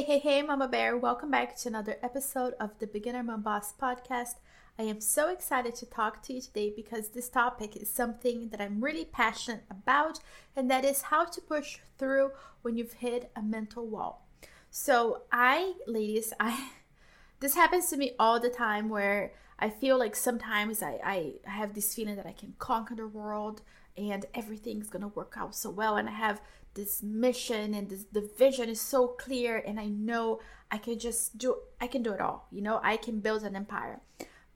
Hey, hey, hey, Mama Bear. Welcome back to another episode of the Beginner Mom Boss podcast. I am so excited to talk to you today because this topic is something that I'm really passionate about, and that is how to push through when you've hit a mental wall. So, I, ladies, I this happens to me all the time where I feel like sometimes I, I have this feeling that I can conquer the world and everything's gonna work out so well and I have this mission and this the vision is so clear and I know I can just do I can do it all. You know, I can build an empire.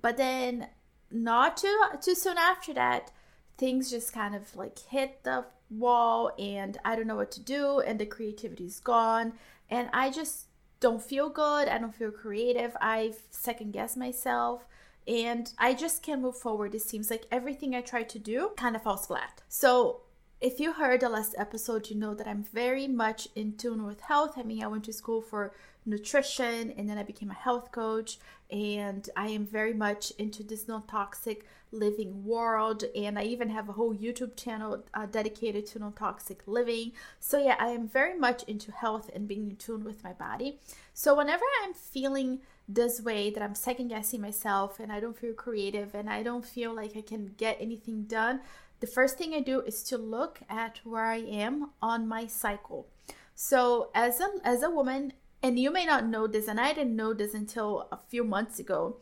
But then not too too soon after that, things just kind of like hit the wall and I don't know what to do and the creativity is gone and I just don't feel good. I don't feel creative. I second guess myself and I just can't move forward. It seems like everything I try to do kind of falls flat. So if you heard the last episode, you know that I'm very much in tune with health. I mean, I went to school for nutrition and then I became a health coach, and I am very much into this non toxic living world. And I even have a whole YouTube channel uh, dedicated to non toxic living. So, yeah, I am very much into health and being in tune with my body. So, whenever I'm feeling this way that I'm second guessing myself and I don't feel creative and I don't feel like I can get anything done, the first thing I do is to look at where I am on my cycle. So as a as a woman, and you may not know this, and I didn't know this until a few months ago,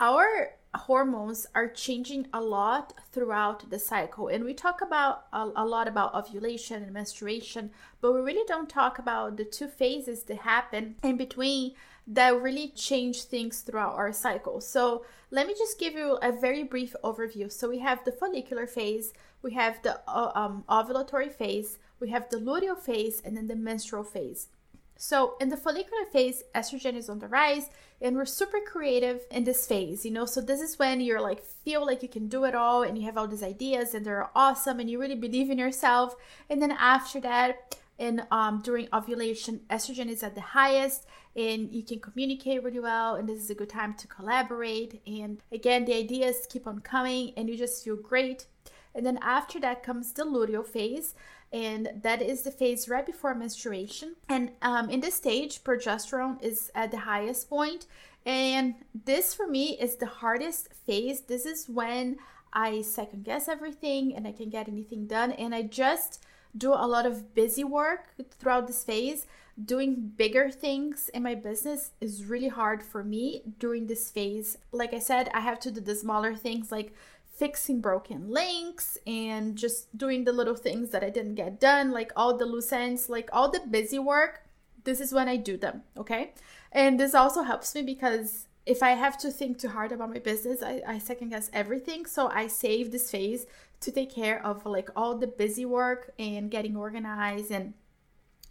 our hormones are changing a lot throughout the cycle and we talk about a, a, lot about ovulation and menstruation but we really don't talk about the two phases that happen in between that really change things throughout our cycle. So, let me just give you a very brief overview. So, we have the follicular phase, we have the uh, um, ovulatory phase, we have the luteal phase, and then the menstrual phase. So, in the follicular phase, estrogen is on the rise, and we're super creative in this phase, you know. So, this is when you're like, feel like you can do it all, and you have all these ideas, and they're awesome, and you really believe in yourself. And then after that, and um, during ovulation estrogen is at the highest and you can communicate really well and this is a good time to collaborate. And again the ideas keep on coming and you just feel great. And then after that comes the luteal phase and that is the phase right before menstruation. And um, in this stage progesterone is at the highest point. And this for me is the hardest phase. This is when i second guess everything and i can get anything done. And i just do a lot of busy work throughout this phase. Doing bigger things in my business is really hard for me during this phase. Like I said, I have to do the smaller things like fixing broken links and just doing the little things that I didn't get done, like all the loose ends, like all the busy work. This is when I do them, okay? And this also helps me because if I have to think too hard about my business, I, I second guess everything. So I save this phase to take care of like all the busy work and getting organized and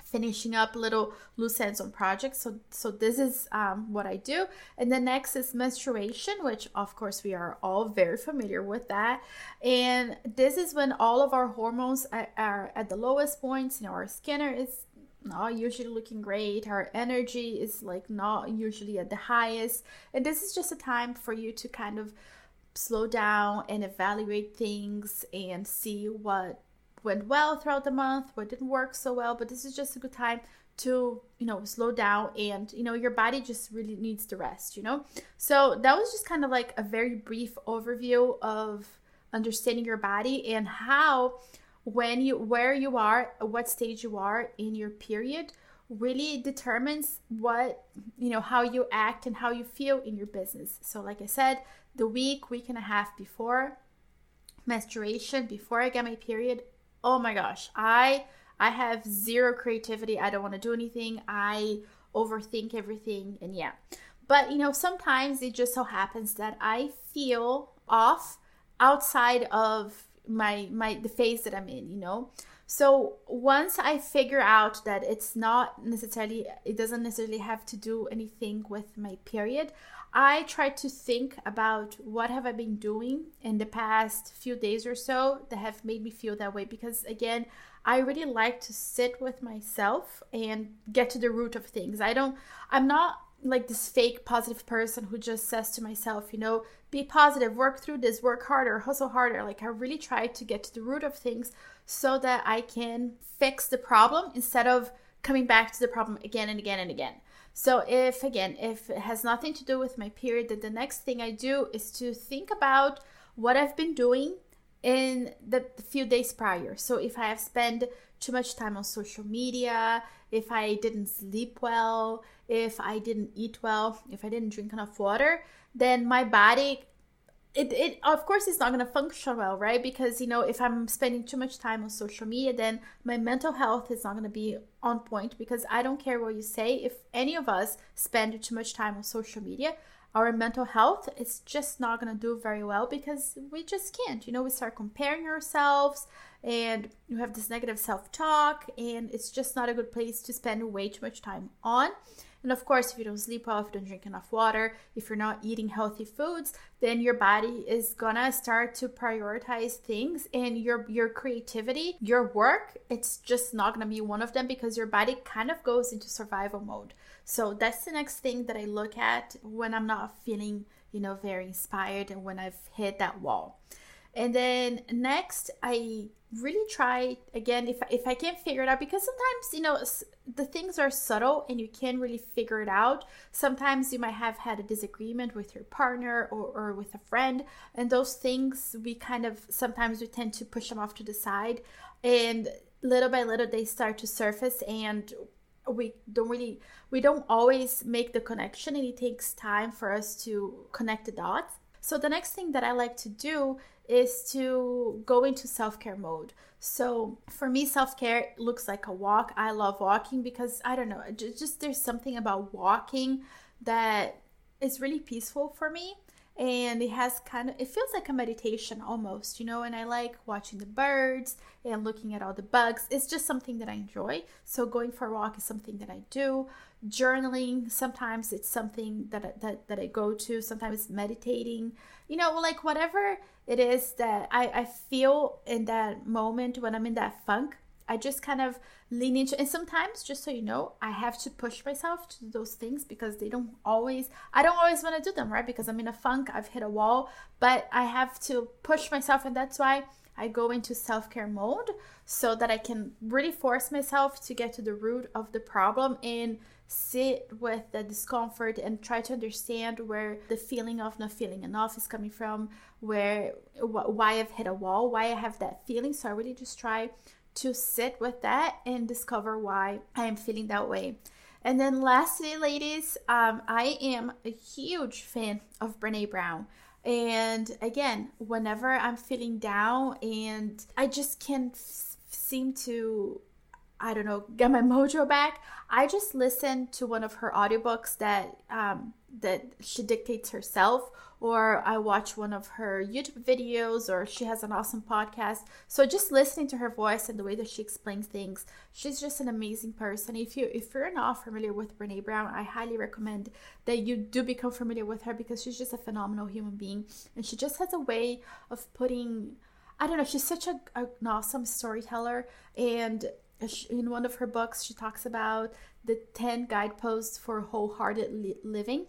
finishing up little loose ends on projects. So so this is um, what I do. And the next is menstruation, which of course we are all very familiar with that. And this is when all of our hormones are, are at the lowest points. You know, our skin is not usually looking great. Our energy is like not usually at the highest. And this is just a time for you to kind of slow down and evaluate things and see what went well throughout the month, what didn't work so well. But this is just a good time to you know slow down and you know your body just really needs to rest you know so that was just kind of like a very brief overview of understanding your body and how when you where you are what stage you are in your period really determines what you know how you act and how you feel in your business. So like i said the week week and a half before menstruation before i get my period oh my gosh i i have zero creativity. I don't want to do anything. I overthink everything and yeah. But you know sometimes it just so happens that i feel off outside of my my the phase that I'm in, you know. So once I figure out that it's not necessarily it doesn't necessarily have to do anything with my period, I try to think about what have I been doing in the past few days or so that have made me feel that way because again, I really like to sit with myself and get to the root of things. I don't I'm not like this fake positive person who just says to myself, you know, be positive, work through this, work harder, hustle harder. Like I really try to get to the root of things so that I can fix the problem instead of coming back to the problem again and again and again. So if again, if it has nothing to do with my period, then the next thing I do is to think about what I've been doing in the, few days prior. So if I have spent too much time on social media, if I didn't sleep well, if I didn't eat well, if I didn't drink enough water, then my body it, it of course it's not going to function well right? Because you know if i'm spending too much time on social media then my mental health is not going to be on point because i don't care what you say. If any of us spend too much time on social media our mental health is just not going to do very well because we just can't. You know we start comparing ourselves and you have this negative self-talk and it's just not a good place to spend way too much time on and of course, if you don't sleep well, if you don't drink enough water, if you're not eating healthy foods, then your body is gonna start to prioritize things and your your creativity, your work, it's just not gonna be one of them because your body kind of goes into survival mode. So that's the next thing that I look at when I'm not feeling, you know, very inspired and when I've hit that wall. And then next, I really try again if if I can't figure it out because sometimes you know the things are subtle and you can't really figure it out. Sometimes you might have had a disagreement with your partner or, or with a friend, and those things we kind of sometimes we tend to push them off to the side, and little by little they start to surface and we don't really we don't always make the connection and it takes time for us to connect the dots so the next thing that i like to do is to go into self care mode. So for me, self care looks like a walk. I love walking because I don't know, just there's something about walking that is really peaceful for me and it has kind of it feels like a meditation almost you know and i like watching the birds and looking at all the bugs it's just something that i enjoy so going for a walk is something that i do journaling sometimes it's something that that, that i go to sometimes meditating you know like whatever it is that I, I feel in that moment when i'm in that funk I just kind of lean into and sometimes just so you know, I have to push myself to do those things because they don't always I don't always want to do them, right? Because I'm in a funk, I've hit a wall, but I have to push myself and that's why I go into self-care mode so that I can really force myself to get to the root of the problem and sit with the discomfort and try to understand where the feeling of not feeling enough is coming from, where wh- why I've hit a wall, why I have that feeling. So I really just try to sit with that and discover why I am feeling that way. And then, lastly, ladies, um, I am a huge fan of Brene Brown. And again, whenever I'm feeling down and I just can't f- seem to, I don't know, get my mojo back, I just listen to one of her audiobooks that um, that she dictates herself or I watch one of her YouTube videos, or she has an awesome podcast. So just listening to her voice and the way that she explains things, she's just an amazing person. If you if you're not familiar with Brene Brown, I highly recommend that you do become familiar with her because she's just a phenomenal human being, and she just has a way of putting. I don't know. She's such a, an awesome storyteller, and in one of her books, she talks about the 10 guideposts for wholehearted li- living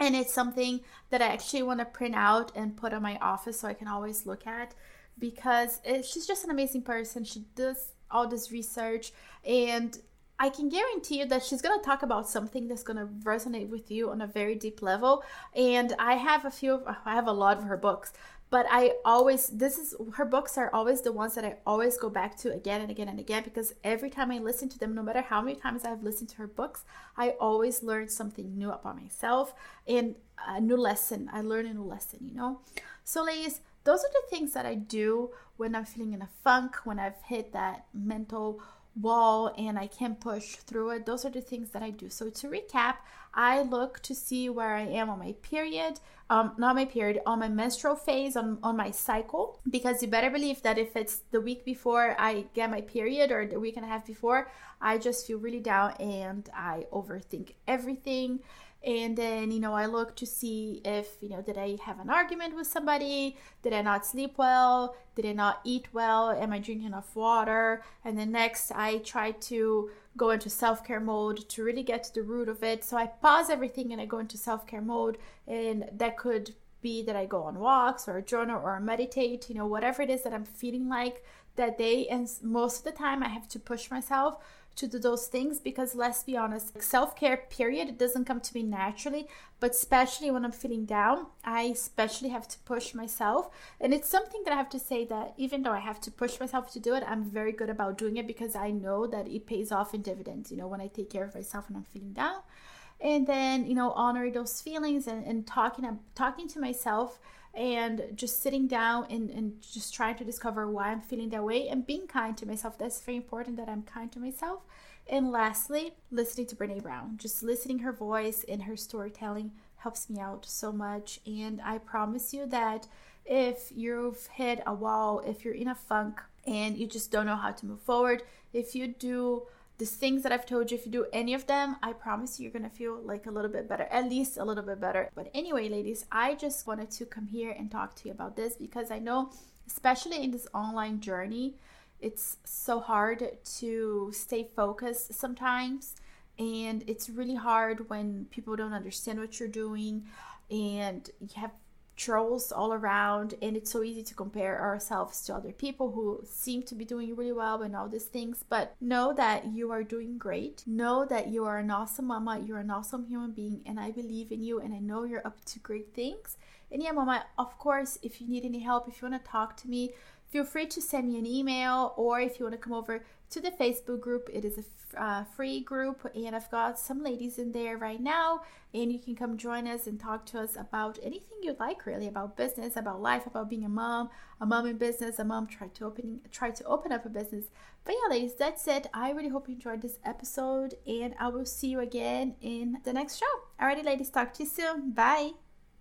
and it's something that I actually want to print out and put on my office so I can always look at because it, she's just an amazing person. She does all this research and I can guarantee you that she's going to talk about something that's going to resonate with you on a very deep level. And I have a few, I have a lot of her books, but I always this is her books are always the ones that I always go back to again and again and again because every time I listen to them no matter how many times I've listened to her books I always learn something new about myself and a new lesson. I learn a new lesson you know? So ladies those are the things that I do when I'm feeling in a funk when I've hit that mental wall and I can't push through it. Those are the things that I do. So to recap, I look to see where I am on my period, um, not my period, on my menstrual phase, on, on my cycle, because you better believe that if it's the week before I get my period or the week and a half before, I just feel really down and I overthink everything and then you know i look to see if you know did i have an argument with somebody? Did i not sleep well? Did i not eat well? Am i drinking enough water? And then next i try to go into self-care mode to really get to the root of it. So i pause everything and i go into self-care mode. And that could be that i go on walks or journal or meditate you know whatever it is that i'm feeling like that day. And most of the time i have to push myself to do those things because let's be honest, self care, period, it doesn't come to me naturally, but especially when I'm feeling down, I especially have to push myself. And it's something that I have to say that even though I have to push myself to do it, I'm very good about doing it because I know that it pays off in dividends, you know, when I take care of myself and I'm feeling down and then you know honoring those feelings and, and talking talking to myself and just sitting down and, and just trying to discover why I'm feeling that way and being kind to myself. That's very important that I'm kind to myself. And lastly, listening to Brene Brown. Just listening her voice and her storytelling helps me out so much. And I promise you that if you've hit a wall, if you're in a funk and you just don't know how to move forward, if you do these things that I've told you, if you do any of them, I promise you, you're gonna feel like a little bit better, at least a little bit better. But anyway, ladies, I just wanted to come here and talk to you about this because I know, especially in this online journey, it's so hard to stay focused sometimes. And it's really hard when people don't understand what you're doing and you have trolls all around and it's so easy to compare ourselves to other people who seem to be doing really well and all these things. But know that you are doing great. Know that you are an awesome mama. You're an awesome human being and i believe in you and i know you're up to great things. And yeah mama of course if you need any help if you want to talk to me feel free to send me an email or if you want to come over to the Facebook group. It is a uh, free group, and I've got some ladies in there right now. And you can come join us and talk to us about anything you like, really, about business, about life, about being a mom, a mom in business, a mom try to open try to open up a business. But yeah, ladies, that's it. I really hope you enjoyed this episode, and I will see you again in the next show. Alrighty, ladies, talk to you soon. Bye.